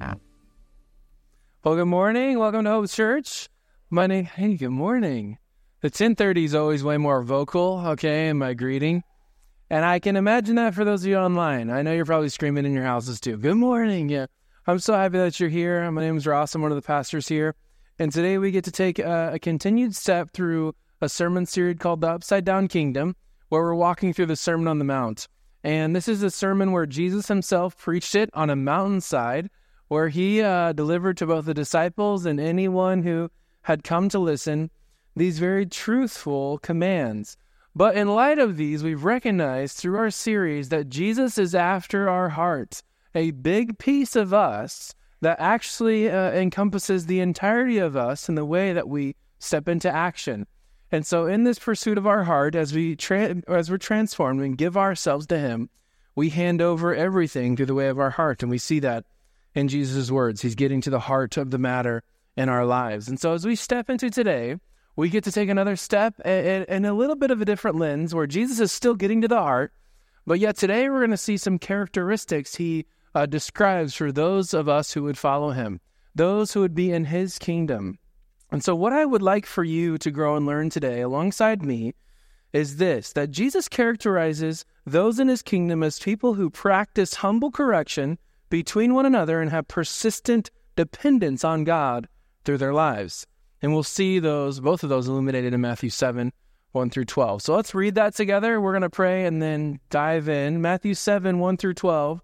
Ah. Well, good morning. Welcome to Hope Church. My name, hey, good morning. The 1030 is always way more vocal, okay, in my greeting. And I can imagine that for those of you online. I know you're probably screaming in your houses too. Good morning. Yeah. I'm so happy that you're here. My name is Ross. I'm one of the pastors here. And today we get to take a, a continued step through a sermon series called The Upside Down Kingdom, where we're walking through the Sermon on the Mount. And this is a sermon where Jesus himself preached it on a mountainside, where he uh, delivered to both the disciples and anyone who had come to listen these very truthful commands. But in light of these, we've recognized through our series that Jesus is after our heart, a big piece of us that actually uh, encompasses the entirety of us in the way that we step into action. And so, in this pursuit of our heart, as we tra- as we're transformed and give ourselves to Him, we hand over everything through the way of our heart, and we see that in Jesus' words. He's getting to the heart of the matter in our lives. And so, as we step into today, we get to take another step in a little bit of a different lens, where Jesus is still getting to the heart, but yet today we're going to see some characteristics He uh, describes for those of us who would follow Him, those who would be in His kingdom. And so, what I would like for you to grow and learn today alongside me is this that Jesus characterizes those in his kingdom as people who practice humble correction between one another and have persistent dependence on God through their lives. And we'll see those, both of those illuminated in Matthew 7, 1 through 12. So let's read that together. We're going to pray and then dive in. Matthew 7, 1 through 12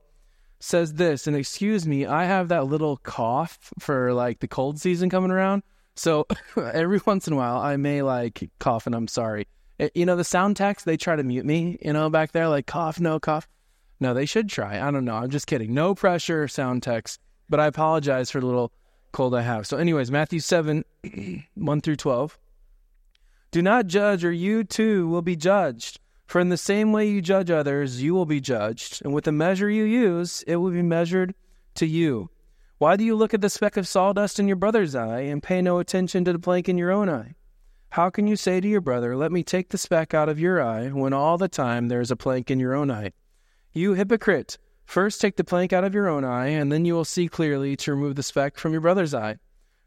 says this, and excuse me, I have that little cough for like the cold season coming around. So every once in a while, I may like cough, and I'm sorry. Eh, you know, the sound techs, they try to mute me, you know, back there, like cough, no cough. No, they should try. I don't know. I'm just kidding. No pressure, sound techs. But I apologize for the little cold I have. So, anyways, Matthew 7, 1 through 12. Do not judge, or you too will be judged. For in the same way you judge others, you will be judged. And with the measure you use, it will be measured to you. Why do you look at the speck of sawdust in your brother's eye and pay no attention to the plank in your own eye? How can you say to your brother, Let me take the speck out of your eye, when all the time there is a plank in your own eye? You hypocrite! First take the plank out of your own eye, and then you will see clearly to remove the speck from your brother's eye.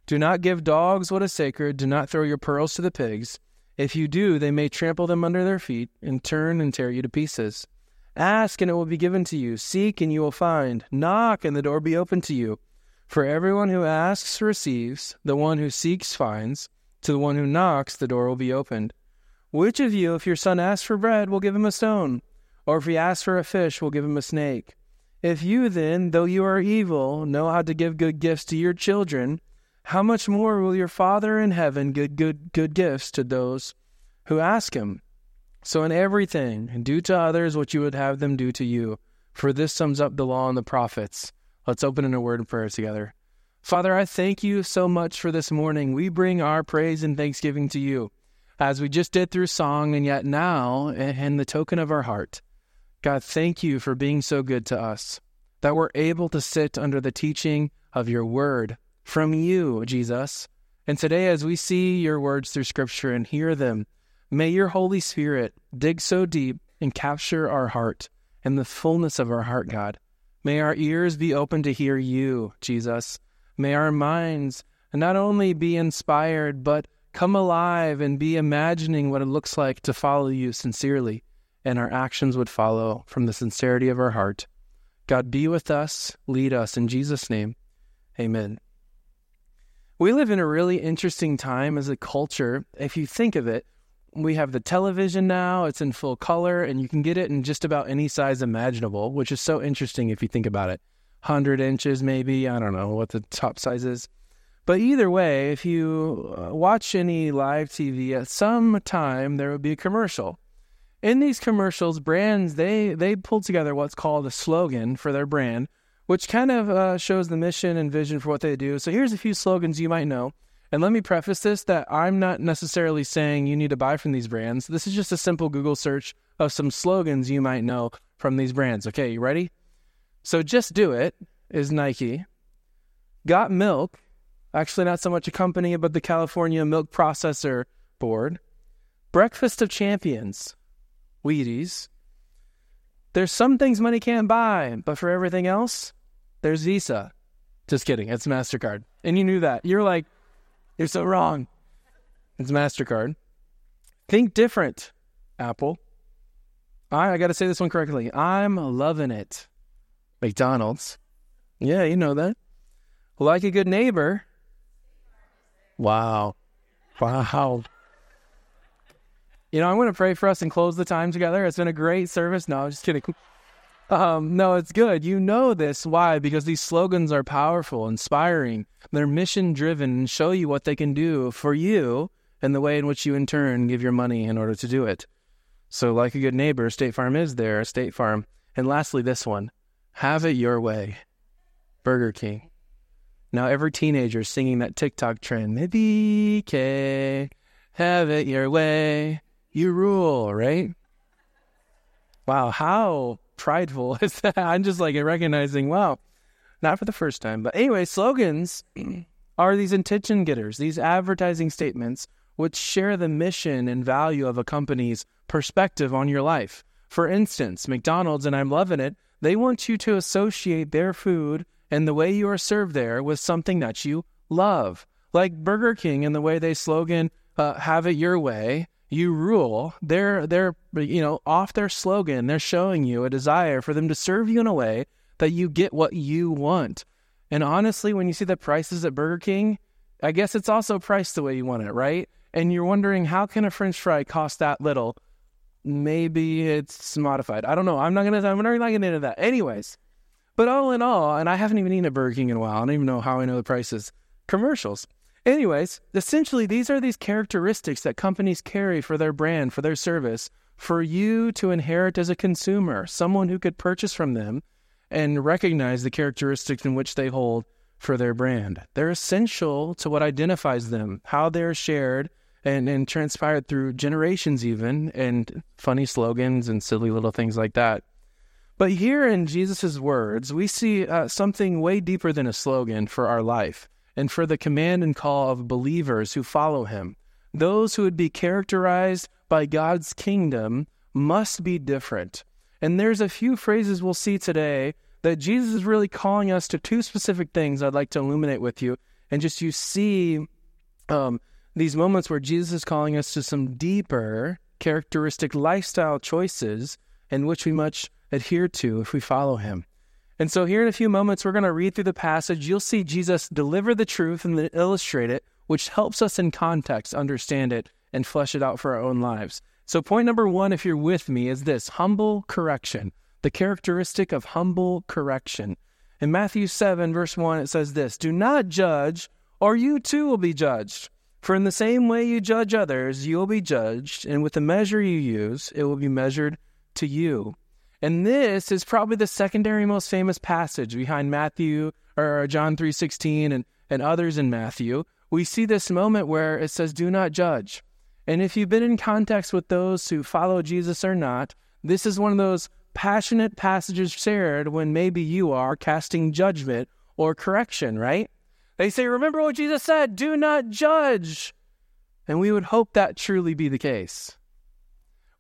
Do not give dogs what is sacred, do not throw your pearls to the pigs. If you do, they may trample them under their feet and turn and tear you to pieces. Ask, and it will be given to you. Seek, and you will find. Knock, and the door be opened to you. For everyone who asks receives, the one who seeks finds, to the one who knocks the door will be opened. Which of you, if your son asks for bread, will give him a stone? Or if he asks for a fish, we'll give him a snake? If you then, though you are evil, know how to give good gifts to your children, how much more will your Father in heaven give good, good gifts to those who ask him? So in everything, do to others what you would have them do to you, for this sums up the law and the prophets. Let's open in a word of prayer together. Father, I thank you so much for this morning. We bring our praise and thanksgiving to you, as we just did through song and yet now in the token of our heart. God, thank you for being so good to us, that we're able to sit under the teaching of your word from you, Jesus. And today, as we see your words through Scripture and hear them, may your Holy Spirit dig so deep and capture our heart and the fullness of our heart, God. May our ears be open to hear you, Jesus. May our minds not only be inspired, but come alive and be imagining what it looks like to follow you sincerely, and our actions would follow from the sincerity of our heart. God, be with us, lead us. In Jesus' name, amen. We live in a really interesting time as a culture. If you think of it, we have the television now, it's in full color, and you can get it in just about any size imaginable, which is so interesting if you think about it. 100 inches, maybe. I don't know what the top size is. But either way, if you uh, watch any live TV, at some time there would be a commercial. In these commercials, brands they they pull together what's called a slogan for their brand, which kind of uh, shows the mission and vision for what they do. So here's a few slogans you might know. And let me preface this that I'm not necessarily saying you need to buy from these brands. This is just a simple Google search of some slogans you might know from these brands. Okay, you ready? So just do it is Nike. Got Milk, actually not so much a company, but the California Milk Processor Board. Breakfast of Champions, Wheaties. There's some things money can't buy, but for everything else, there's Visa. Just kidding. It's MasterCard. And you knew that. You're like, you're so wrong. It's MasterCard. Think different, Apple. I, I got to say this one correctly. I'm loving it. McDonald's. Yeah, you know that. Like a good neighbor. Wow. Wow. You know, I'm going to pray for us and close the time together. It's been a great service. No, I'm just kidding. Um, no, it's good. You know this. Why? Because these slogans are powerful, inspiring. They're mission driven and show you what they can do for you and the way in which you, in turn, give your money in order to do it. So, like a good neighbor, State Farm is there, State Farm. And lastly, this one have it your way. Burger King. Now, every teenager singing that TikTok trend. Maybe, okay, have it your way. You rule, right? Wow, how prideful is that? I'm just like recognizing, wow, not for the first time. But anyway, slogans are these intention getters, these advertising statements which share the mission and value of a company's perspective on your life. For instance, McDonald's, and I'm loving it, they want you to associate their food and the way you are served there with something that you love. Like Burger King and the way they slogan, uh, have it your way you rule. They're they're you know off their slogan. They're showing you a desire for them to serve you in a way that you get what you want. And honestly, when you see the prices at Burger King, I guess it's also priced the way you want it, right? And you're wondering how can a French fry cost that little? Maybe it's modified. I don't know. I'm not gonna. I'm not gonna get into that. Anyways, but all in all, and I haven't even eaten at Burger King in a while. I don't even know how I know the prices. Commercials. Anyways, essentially, these are these characteristics that companies carry for their brand, for their service, for you to inherit as a consumer, someone who could purchase from them and recognize the characteristics in which they hold for their brand. They're essential to what identifies them, how they're shared and, and transpired through generations, even, and funny slogans and silly little things like that. But here in Jesus' words, we see uh, something way deeper than a slogan for our life and for the command and call of believers who follow him. Those who would be characterized by God's kingdom must be different. And there's a few phrases we'll see today that Jesus is really calling us to two specific things I'd like to illuminate with you. And just you see um, these moments where Jesus is calling us to some deeper characteristic lifestyle choices in which we much adhere to if we follow him. And so, here in a few moments, we're going to read through the passage. You'll see Jesus deliver the truth and then illustrate it, which helps us in context understand it and flesh it out for our own lives. So, point number one, if you're with me, is this humble correction, the characteristic of humble correction. In Matthew 7, verse 1, it says this Do not judge, or you too will be judged. For in the same way you judge others, you will be judged, and with the measure you use, it will be measured to you. And this is probably the secondary most famous passage behind Matthew or John 3:16 and and others in Matthew. We see this moment where it says do not judge. And if you've been in context with those who follow Jesus or not, this is one of those passionate passages shared when maybe you are casting judgment or correction, right? They say, Remember what Jesus said, do not judge. And we would hope that truly be the case.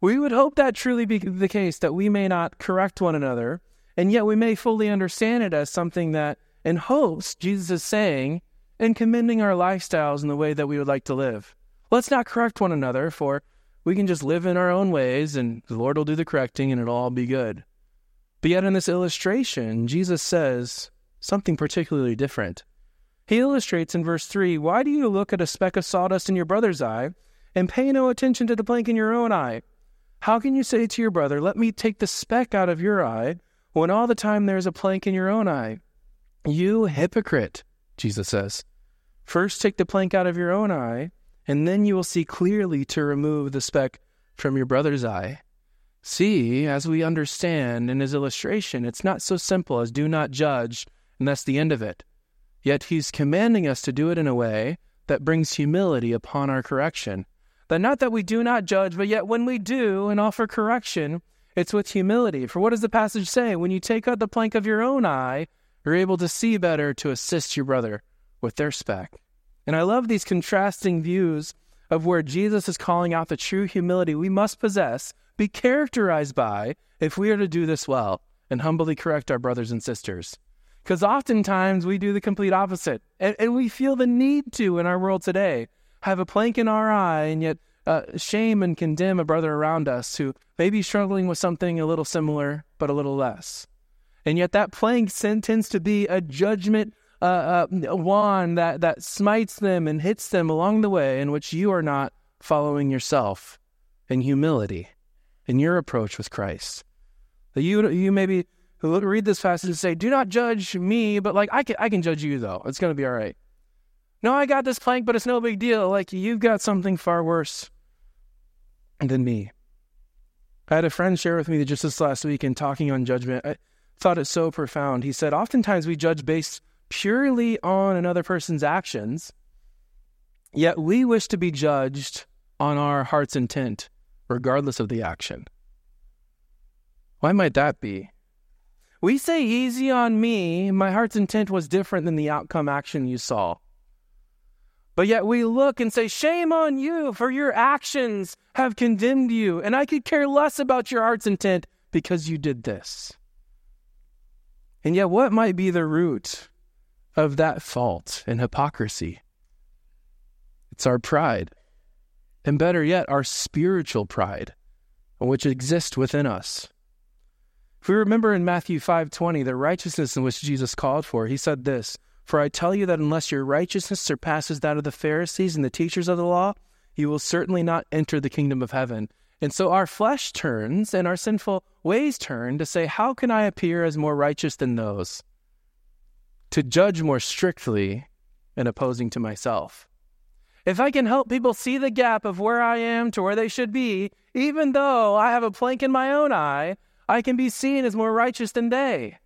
We would hope that truly be the case, that we may not correct one another, and yet we may fully understand it as something that, in hopes, Jesus is saying and commending our lifestyles in the way that we would like to live. Let's not correct one another, for we can just live in our own ways, and the Lord will do the correcting, and it'll all be good. But yet, in this illustration, Jesus says something particularly different. He illustrates in verse 3 Why do you look at a speck of sawdust in your brother's eye and pay no attention to the plank in your own eye? How can you say to your brother, Let me take the speck out of your eye, when all the time there is a plank in your own eye? You hypocrite, Jesus says. First take the plank out of your own eye, and then you will see clearly to remove the speck from your brother's eye. See, as we understand in his illustration, it's not so simple as do not judge, and that's the end of it. Yet he's commanding us to do it in a way that brings humility upon our correction. That not that we do not judge, but yet when we do and offer correction, it's with humility. For what does the passage say? When you take out the plank of your own eye, you're able to see better to assist your brother with their speck. And I love these contrasting views of where Jesus is calling out the true humility we must possess, be characterized by, if we are to do this well and humbly correct our brothers and sisters. Because oftentimes we do the complete opposite. And, and, we feel the need to in our world today have a plank in our eye and yet uh, shame and condemn a brother around us who may be struggling with something a little similar, but a little less. And yet that plank tends to be a judgment uh, uh, wand that, that smites them and hits them along the way in which you are not following yourself in humility in your approach with Christ. That you you maybe read this passage and say, "Do not judge me," but like I can I can judge you though. It's gonna be all right. No, I got this plank, but it's no big deal. Like you've got something far worse than me. I had a friend share with me just this last week in talking on judgment. I thought it so profound. He said, Oftentimes we judge based purely on another person's actions, yet we wish to be judged on our heart's intent, regardless of the action. Why might that be? We say easy on me, my heart's intent was different than the outcome action you saw. But yet we look and say, Shame on you, for your actions have condemned you, and I could care less about your heart's intent because you did this. And yet, what might be the root of that fault and hypocrisy? It's our pride. And better yet, our spiritual pride, which exists within us. If we remember in Matthew 5:20, the righteousness in which Jesus called for, he said this, "For I tell you that unless your righteousness surpasses that of the Pharisees and the teachers of the law, you will certainly not enter the kingdom of heaven." And so our flesh turns and our sinful ways turn to say, How can I appear as more righteous than those? To judge more strictly and opposing to myself. If I can help people see the gap of where I am to where they should be, even though I have a plank in my own eye, I can be seen as more righteous than they.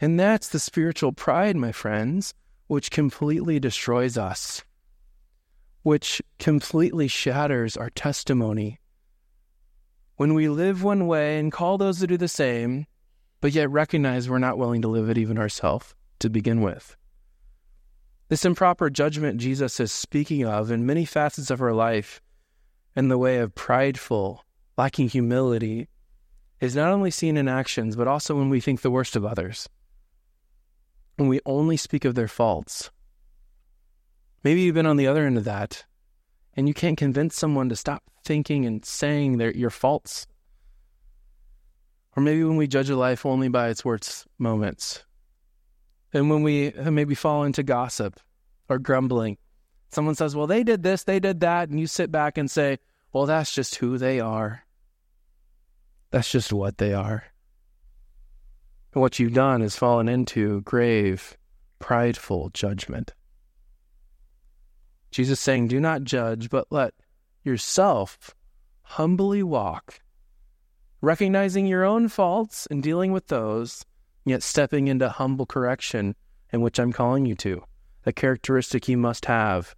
And that's the spiritual pride, my friends, which completely destroys us, which completely shatters our testimony when we live one way and call those to do the same, but yet recognize we're not willing to live it even ourselves to begin with. This improper judgment Jesus is speaking of in many facets of our life in the way of prideful, lacking humility, is not only seen in actions, but also when we think the worst of others. When we only speak of their faults. Maybe you've been on the other end of that, and you can't convince someone to stop thinking and saying their your faults. Or maybe when we judge a life only by its worst moments. And when we uh, maybe fall into gossip or grumbling, someone says, Well, they did this, they did that. And you sit back and say, Well, that's just who they are. That's just what they are. What you've done is fallen into grave, prideful judgment. Jesus saying, Do not judge, but let yourself humbly walk, recognizing your own faults and dealing with those, yet stepping into humble correction in which I'm calling you to, a characteristic you must have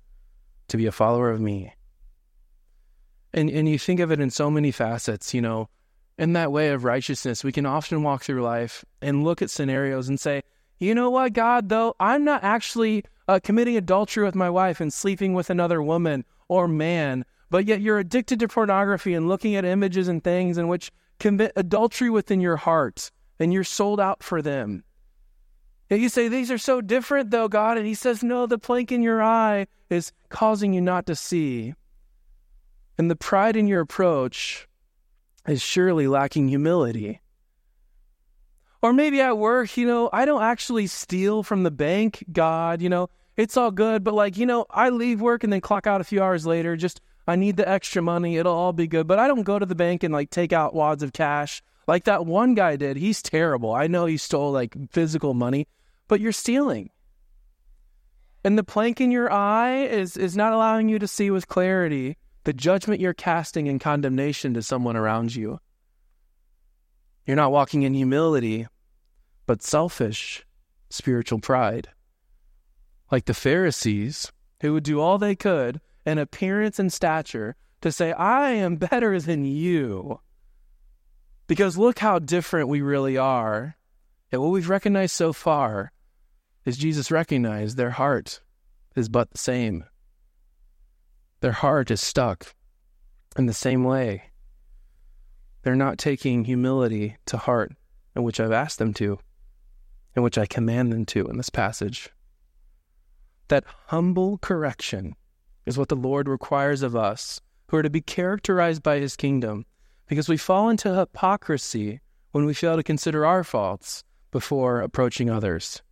to be a follower of me. And and you think of it in so many facets, you know, in that way of righteousness, we can often walk through life and look at scenarios and say, you know what, God, though, I'm not actually uh, committing adultery with my wife and sleeping with another woman or man, but yet you're addicted to pornography and looking at images and things in which commit adultery within your heart, and you're sold out for them. And you say, These are so different, though, God. And He says, No, the plank in your eye is causing you not to see. And the pride in your approach is surely lacking humility. Or maybe at work, you know, I don't actually steal from the bank, God, you know, it's all good, but like, you know, I leave work and then clock out a few hours later just I need the extra money. It'll all be good. But I don't go to the bank and like take out wads of cash like that one guy did. He's terrible. I know he stole like physical money, but you're stealing. And the plank in your eye is, is not allowing you to see with clarity the judgment you're casting in condemnation to someone around you. You're not walking in humility, but selfish spiritual pride. Like the Pharisees, who would do all they could in appearance and stature to say, I am better than you. Because look how different we really are. And what we've recognized so far is Jesus recognized their heart is but the same. Their heart is stuck in the same way. They're not taking humility to heart, in which I've asked them to. in which I command them to in this passage. That humble correction is what the Lord requires of us who are to be characterized by his kingdom because we fall into hypocrisy when we fail to consider our faults before approaching others.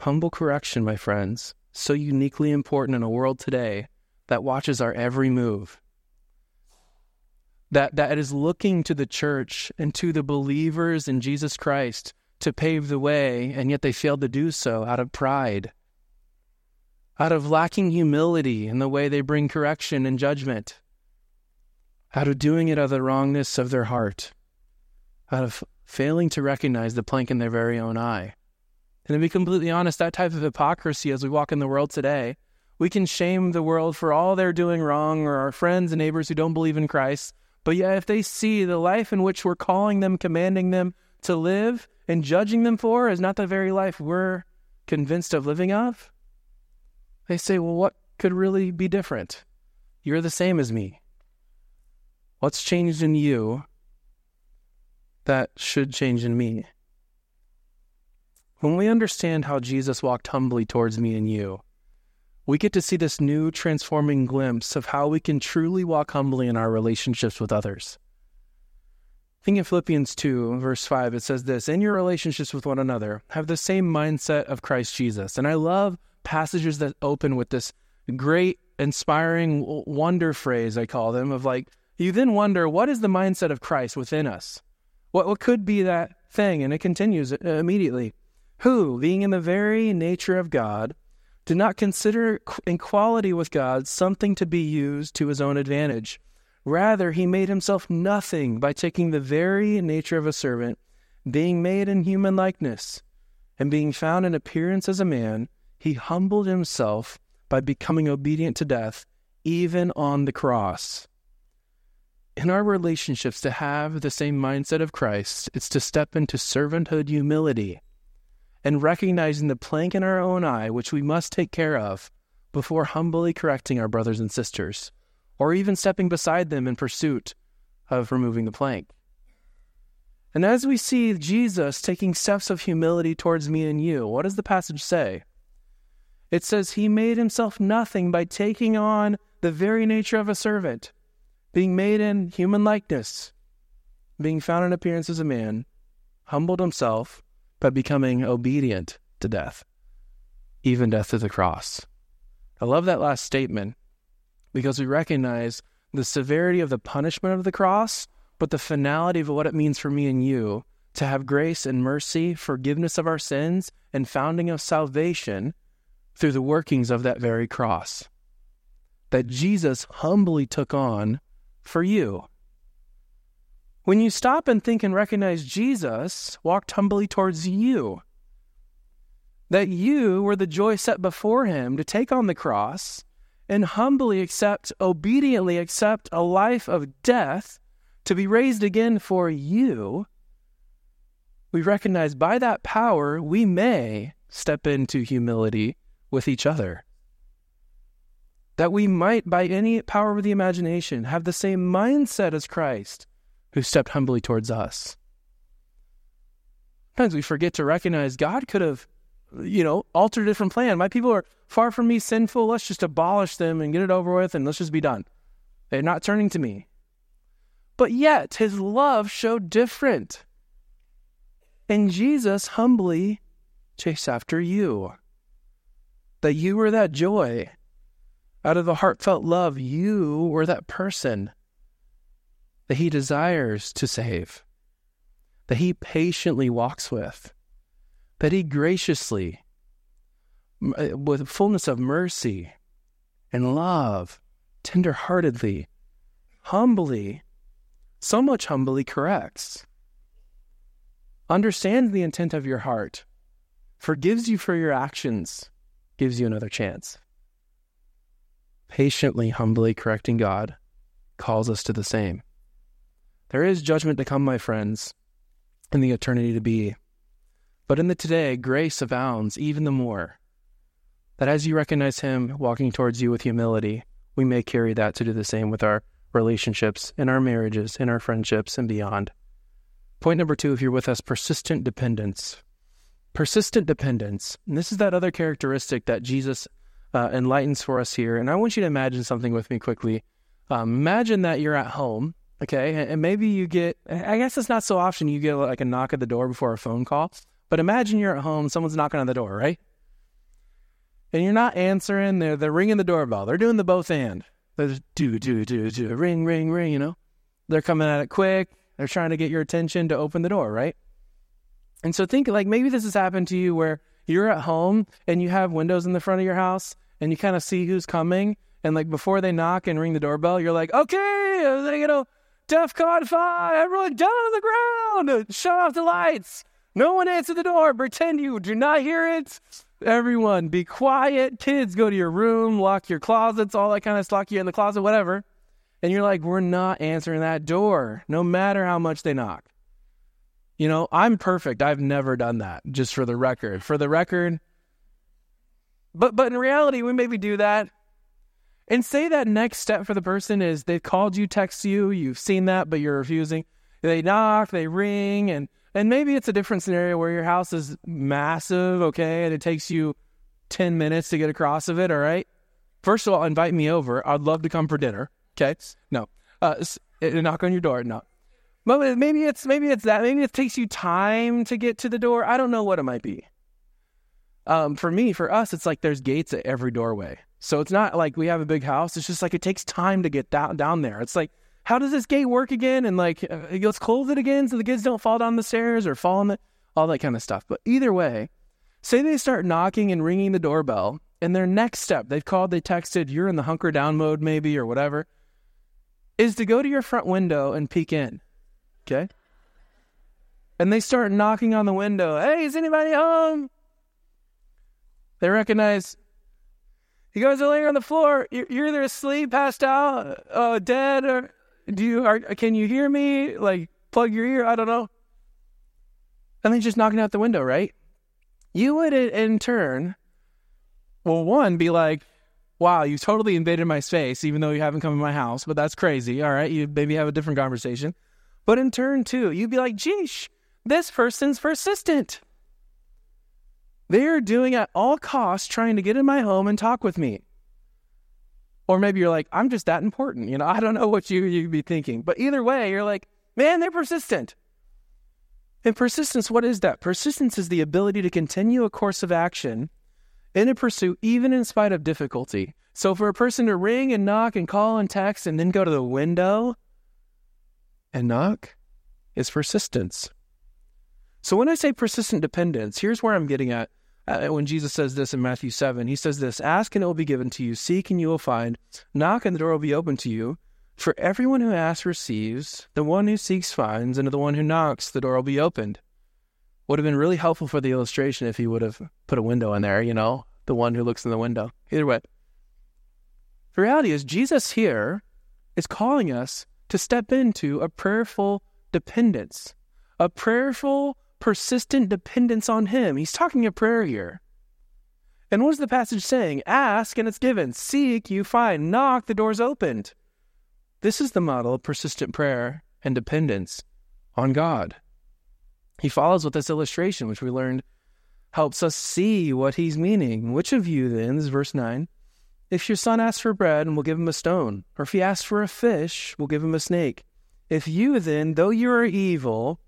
Humble correction, my friends, so uniquely important in a world today that watches our every move. That, that is looking to the church and to the believers in Jesus Christ to pave the way, and yet they failed to do so out of pride, out of lacking humility in the way they bring correction and judgment, out of doing it out of the wrongness of their heart, out of failing to recognize the plank in their very own eye. And to be completely honest, that type of hypocrisy as we walk in the world today, we can shame the world for all they're doing wrong or our friends and neighbors who don't believe in Christ. But yet, if they see the life in which we're calling them, commanding them to live, and judging them for is not the very life we're convinced of living of, they say, well, what could really be different? You're the same as me. What's changed in you that should change in me? When we understand how Jesus walked humbly towards me and you, we get to see this new transforming glimpse of how we can truly walk humbly in our relationships with others. Think in Philippians 2, verse 5, it says this In your relationships with one another, have the same mindset of Christ Jesus. And I love passages that open with this great, inspiring wonder phrase, I call them, of like, you then wonder, what is the mindset of Christ within us? What, what could be that thing? And it continues uh, immediately. Who, being in the very nature of God, did not consider equality with God something to be used to his own advantage Rather, he made himself nothing by taking the very nature of a servant, being made in human likeness, and being found in appearance as a man, he humbled himself by becoming obedient to death, even on the cross. In our relationships, to have the same mindset of Christ, it's to step into servanthood humility and recognizing the plank in our own eye, which we must take care of before humbly correcting our brothers and sisters or even stepping beside them in pursuit of removing the plank. And as we see Jesus taking steps of humility towards me and you, what does the passage say? It says, He made himself nothing by taking on the very nature of a servant, being made in human likeness, being found in appearance as a man, humbled himself by becoming obedient to death, even death to the cross. I love that last statement because we recognize the severity of the punishment of the cross, but the finality of what it means for me and you to have grace and mercy, forgiveness of our sins, and founding of salvation through the workings of that very cross that Jesus humbly took on for you. When you stop and think and recognize Jesus walked humbly towards you, that you were the joy set before him to take on the cross and humbly accept, obediently accept a life of death to be raised again for you, we recognize by that power we may step into humility with each other. That we might, by any power of the imagination, have the same mindset as Christ, who stepped humbly towards us. Sometimes we forget to recognize God could have you know, alter a different plan. My people are far from me sinful. Let's just abolish them and get it over with and let's just be done. They're not turning to me. But yet, his love showed different. And Jesus humbly chased after you. That you were that joy. Out of the heartfelt love, you were that person that he desires to save, that he patiently walks with that he graciously, uh, with fullness of mercy and love, tenderheartedly, humbly, so much humbly corrects, understands the intent of your heart, forgives you for your actions, gives you another chance. Patiently, humbly correcting God calls us to the same. There is judgment to come, my friends, in the eternity to be. But in the today, grace abounds even the more. That as you recognize Him walking towards you with humility, we may carry that to do the same with our relationships, in our marriages, in our friendships, and beyond. Point number two, if you're with us, persistent dependence. Persistent dependence. And this is that other characteristic that Jesus uh, enlightens for us here. And I want you to imagine something with me quickly. Um, imagine that you're at home, okay, and maybe you get, I guess it's not so often you get like a knock at the door before a phone call, but imagine you're at home, someone's knocking on the door, right? And you're not answering, they're, they're ringing the doorbell. They're doing the both and. They're do, do, do, do, ring, ring, ring, you know? They're coming at it quick. They're trying to get your attention to open the door, right? And so think like maybe this has happened to you where you're at home and you have windows in the front of your house and you kind of see who's coming. And like before they knock and ring the doorbell, you're like, okay, you know, DEFCON 5, everyone down on the ground, shut off the lights. No one answer the door. Pretend you do not hear it. Everyone, be quiet. Kids, go to your room, lock your closets, all that kind of stuff. You in the closet, whatever. And you're like, we're not answering that door, no matter how much they knock. You know, I'm perfect. I've never done that, just for the record. For the record. But but in reality, we maybe do that. And say that next step for the person is they called you, text you, you've seen that, but you're refusing. They knock, they ring, and and maybe it's a different scenario where your house is massive, okay, and it takes you 10 minutes to get across of it, all right? First of all, invite me over. I'd love to come for dinner, okay? No. Uh, knock on your door, no. But maybe it's maybe it's that. Maybe it takes you time to get to the door. I don't know what it might be. Um, for me, for us, it's like there's gates at every doorway. So it's not like we have a big house. It's just like it takes time to get down down there. It's like, how does this gate work again? And like, uh, let's close it again so the kids don't fall down the stairs or fall on the all that kind of stuff. But either way, say they start knocking and ringing the doorbell, and their next step, they've called, they texted, you're in the hunker down mode maybe or whatever, is to go to your front window and peek in. Okay. And they start knocking on the window. Hey, is anybody home? They recognize you guys are laying on the floor. You're, either asleep, passed out, uh, dead, or do you? Are, can you hear me? Like plug your ear. I don't know. And they're just knocking out the window, right? You would in turn, well, one be like, "Wow, you totally invaded my space, even though you haven't come in my house." But that's crazy. All right, you maybe have a different conversation. But in turn, too, you'd be like, "Geesh, this person's persistent." They are doing at all costs trying to get in my home and talk with me. Or maybe you're like, I'm just that important. You know, I don't know what you, you'd be thinking. But either way, you're like, man, they're persistent. And persistence, what is that? Persistence is the ability to continue a course of action in a pursuit, even in spite of difficulty. So for a person to ring and knock and call and text and then go to the window and knock is persistence. So when I say persistent dependence, here's where I'm getting at. Uh, when Jesus says this in Matthew 7, he says this Ask and it will be given to you, seek and you will find, knock and the door will be open to you. For everyone who asks receives, the one who seeks finds, and to the one who knocks, the door will be opened. Would have been really helpful for the illustration if he would have put a window in there, you know, the one who looks in the window. Either way. The reality is, Jesus here is calling us to step into a prayerful dependence, a prayerful persistent dependence on Him. He's talking a prayer here. And what is the passage saying? Ask and it's given. Seek, you find. Knock, the door's opened. This is the model of persistent prayer and dependence on God. He follows with this illustration, which we learned helps us see what he's meaning. Which of you then, this is verse 9, if your son asks for bread, and we'll give him a stone, or if he asks for a fish, we'll give him a snake. If you then, though you are evil,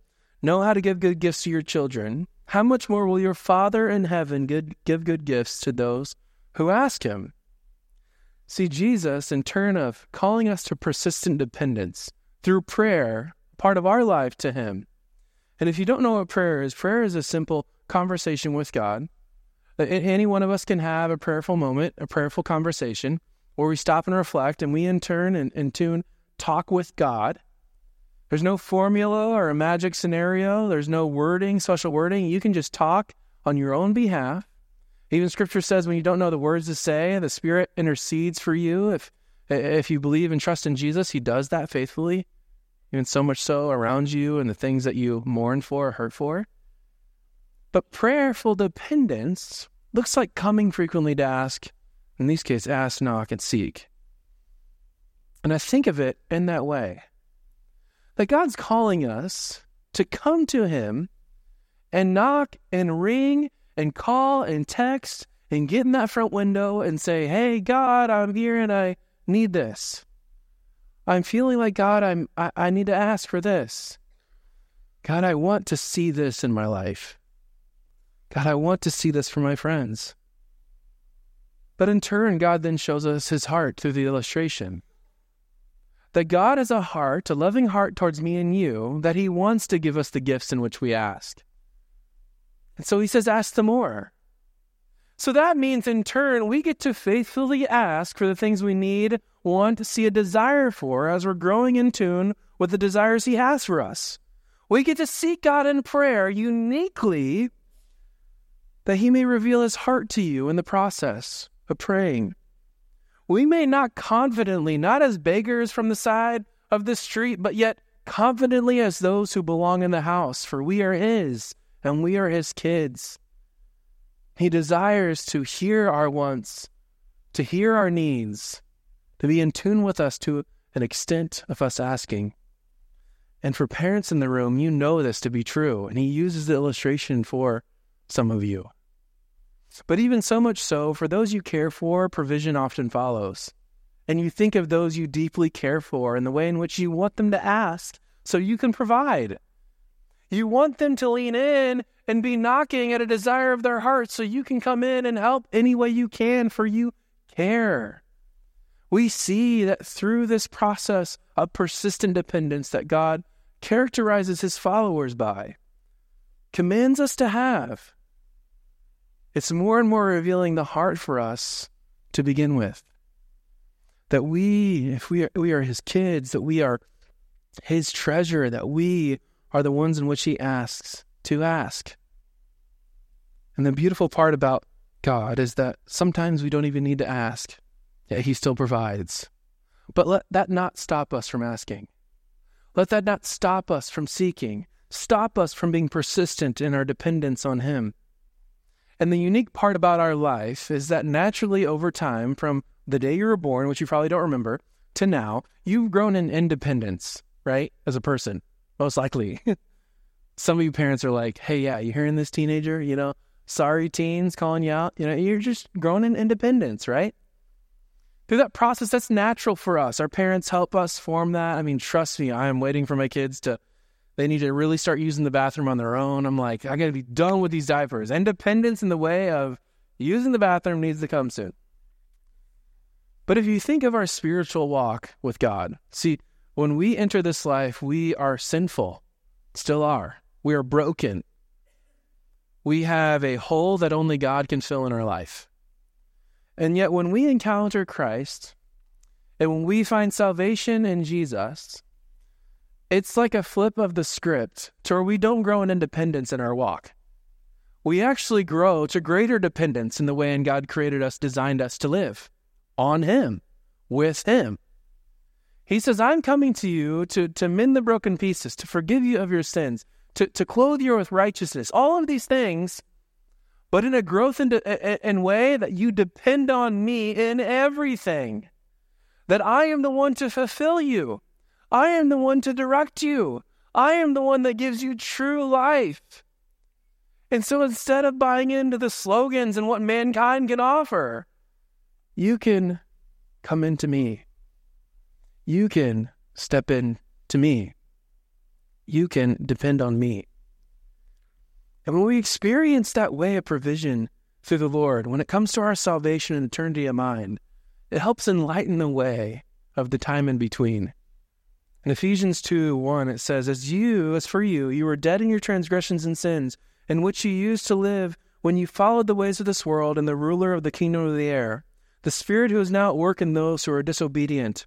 know how to give good gifts to your children, how much more will your Father in heaven give good gifts to those who ask him? See, Jesus, in turn of calling us to persistent dependence through prayer, part of our life to him. And if you don't know what prayer is, prayer is a simple conversation with God. Any one of us can have a prayerful moment, a prayerful conversation, where we stop and reflect and we in turn and in tune talk with God there's no formula or a magic scenario. There's no wording, special wording. You can just talk on your own behalf. Even scripture says when you don't know the words to say, the Spirit intercedes for you. If if you believe and trust in Jesus, He does that faithfully, even so much so around you and the things that you mourn for or hurt for. But prayerful dependence looks like coming frequently to ask, in these cases, ask, knock, and seek. And I think of it in that way that God's calling us to come to Him and knock and ring and call and text and get in that front window and say, Hey, God, I'm here and I need this. I'm feeling like God, I'm I, I need to ask for this. God, I want to see this in my life. God, I want to see this for my friends. But in turn, God then shows us his heart through the illustration. That God has a heart, a loving heart towards me and you, that he wants to give us the gifts in which we ask. And so he says, ask the more. So that means in turn, we get to faithfully ask for the things we need, want, see a desire for as we're growing in tune with the desires He has for us. We get to seek God in prayer uniquely that He may reveal His heart to you in the process of praying. We may not confidently, not as beggars from the side of the street, but yet confidently as those who belong in the house, for we are His and we are His kids. He desires to hear our wants, to hear our needs, to be in tune with us to an extent of us asking. And for parents in the room, you know this to be true, and he uses the illustration for some of you. But even so much so, for those you care for, provision often follows. And you think of those you deeply care for and the way in which you want them to ask so you can provide. You want them to lean in and be knocking at a desire of their heart so you can come in and help any way you can, for you care. We see that through this process of persistent dependence that God characterizes his followers by, commands us to have. It's more and more revealing the heart for us to begin with. That we, if we are, we are his kids, that we are his treasure, that we are the ones in which he asks to ask. And the beautiful part about God is that sometimes we don't even need to ask, yet he still provides. But let that not stop us from asking. Let that not stop us from seeking, stop us from being persistent in our dependence on him. And the unique part about our life is that naturally over time, from the day you were born, which you probably don't remember, to now, you've grown in independence, right? As a person, most likely. some of you parents are like, hey, yeah, you hearing this teenager? You know, sorry teens calling you out. You know, you're just growing in independence, right? Through that process, that's natural for us. Our parents help us form that. I mean, trust me, I am waiting for my kids to, they need to really start using the bathroom on their own. I'm like, I got to be done with these diapers. Independence in the way of using the bathroom needs to come soon. But if you think of our spiritual walk with God, see, when we enter this life, we are sinful, still are. We are broken. We have a hole that only God can fill in our life. And yet, when we encounter Christ and when we find salvation in Jesus, it's like a flip of the script to where we don't grow in independence in our walk. We actually grow to greater dependence in the way in God created us, designed us to live on Him, with Him. He says, I'm coming to you to, to mend the broken pieces, to forgive you of your sins, to, to clothe you with righteousness, all of these things, but in a growth in way that you depend on me in everything. That I am the one to fulfill you. I am the one to direct you. I am the one that gives you true life. And so instead of buying into the slogans and what mankind can offer, you can come into me. You can step in to me you can depend on me. And when we experience that way of provision through the Lord, when it comes to our salvation and eternity of mind, it helps enlighten the way of the time in between. In Ephesians 2 1, it says, As you, as for you, you were dead in your transgressions and sins, in which you used to live when you followed the ways of this world and the ruler of the kingdom of the air, the Spirit who is now at work in those who are disobedient.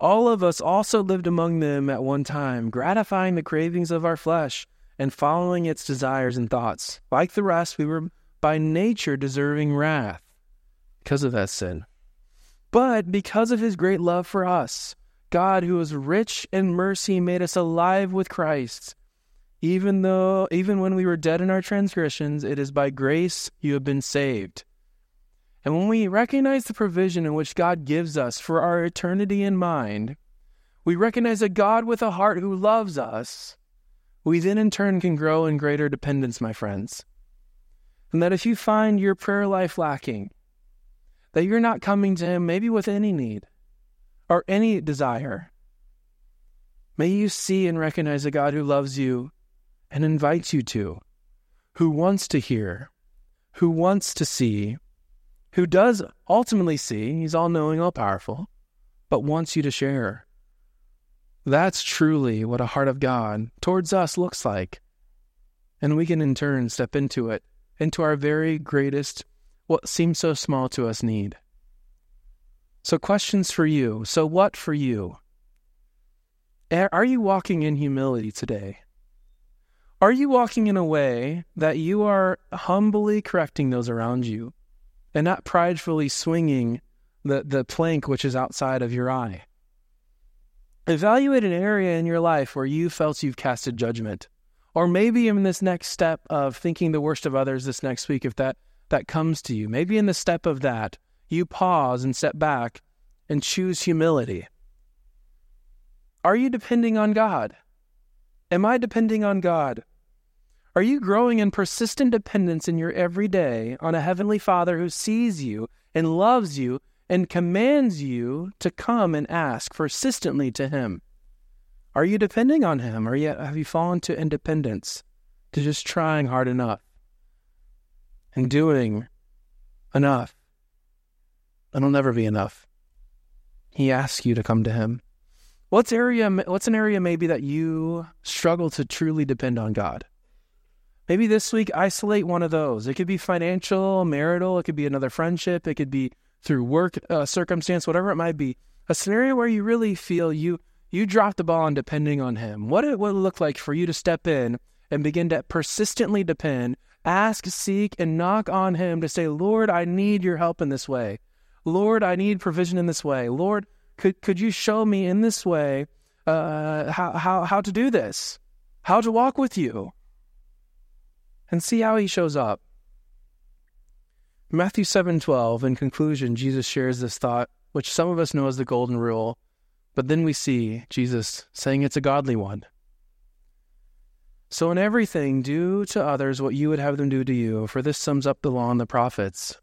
All of us also lived among them at one time, gratifying the cravings of our flesh and following its desires and thoughts. Like the rest, we were by nature deserving wrath because of that sin. But because of his great love for us, God, who is rich in mercy, made us alive with Christ. Even though, even when we were dead in our transgressions, it is by grace you have been saved. And when we recognize the provision in which God gives us for our eternity in mind, we recognize a God with a heart who loves us. we then in turn can grow in greater dependence, my friends. And that if you find your prayer life lacking, that you're not coming to Him maybe with any need or any desire, may you see and recognize a God who loves you and invites you to, who wants to hear, who wants to see, who does ultimately see, He's all knowing, all powerful, but wants you to share. That's truly what a heart of God towards us looks like. And we can in turn step into it, into our very greatest, what seems so small to us, need. So, questions for you. So, what for you? Are you walking in humility today? Are you walking in a way that you are humbly correcting those around you and not pridefully swinging the, the plank which is outside of your eye? Evaluate an area in your life where you felt you've casted judgment. Or maybe in this next step of thinking the worst of others this next week, if that, that comes to you, maybe in the step of that, you pause and step back and choose humility. Are you depending on God? Am I depending on God? Are you growing in persistent dependence in your everyday on a Heavenly Father who sees you and loves you and commands you to come and ask persistently to Him? Are you depending on Him, or yet have you fallen to independence, to just trying hard enough and doing enough? It'll never be enough. He asks you to come to Him. What's area? What's an area maybe that you struggle to truly depend on God? Maybe this week isolate one of those. It could be financial, marital. It could be another friendship. It could be through work uh, circumstance, whatever it might be, a scenario where you really feel you you dropped the ball on depending on him. What it would look like for you to step in and begin to persistently depend, ask, seek, and knock on him to say, Lord, I need your help in this way. Lord, I need provision in this way. Lord, could could you show me in this way uh, how how how to do this, how to walk with you, and see how he shows up. Matthew 7:12 in conclusion Jesus shares this thought which some of us know as the golden rule but then we see Jesus saying it's a godly one. So in everything do to others what you would have them do to you for this sums up the law and the prophets.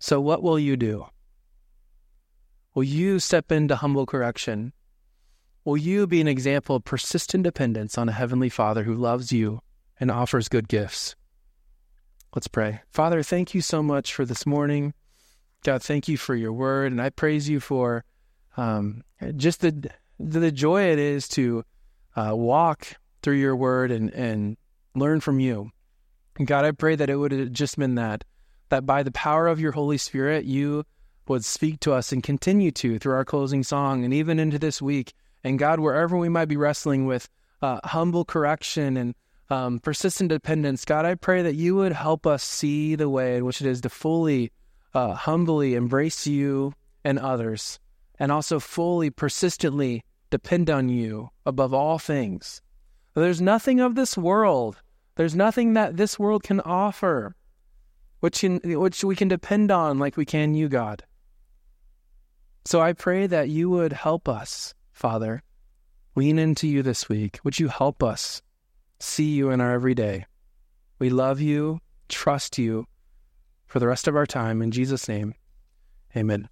So what will you do? Will you step into humble correction? Will you be an example of persistent dependence on a heavenly Father who loves you and offers good gifts? Let's pray. Father, thank you so much for this morning. God, thank you for your word. And I praise you for um, just the, the joy it is to uh, walk through your word and, and learn from you. And God, I pray that it would have just been that, that by the power of your Holy Spirit, you would speak to us and continue to through our closing song and even into this week. And God, wherever we might be wrestling with uh, humble correction and um, persistent dependence. God, I pray that you would help us see the way in which it is to fully, uh, humbly embrace you and others, and also fully, persistently depend on you above all things. There's nothing of this world. There's nothing that this world can offer, which can, which we can depend on like we can you, God. So I pray that you would help us, Father, lean into you this week. Would you help us see you in our everyday. We love you, trust you for the rest of our time. In Jesus' name, amen.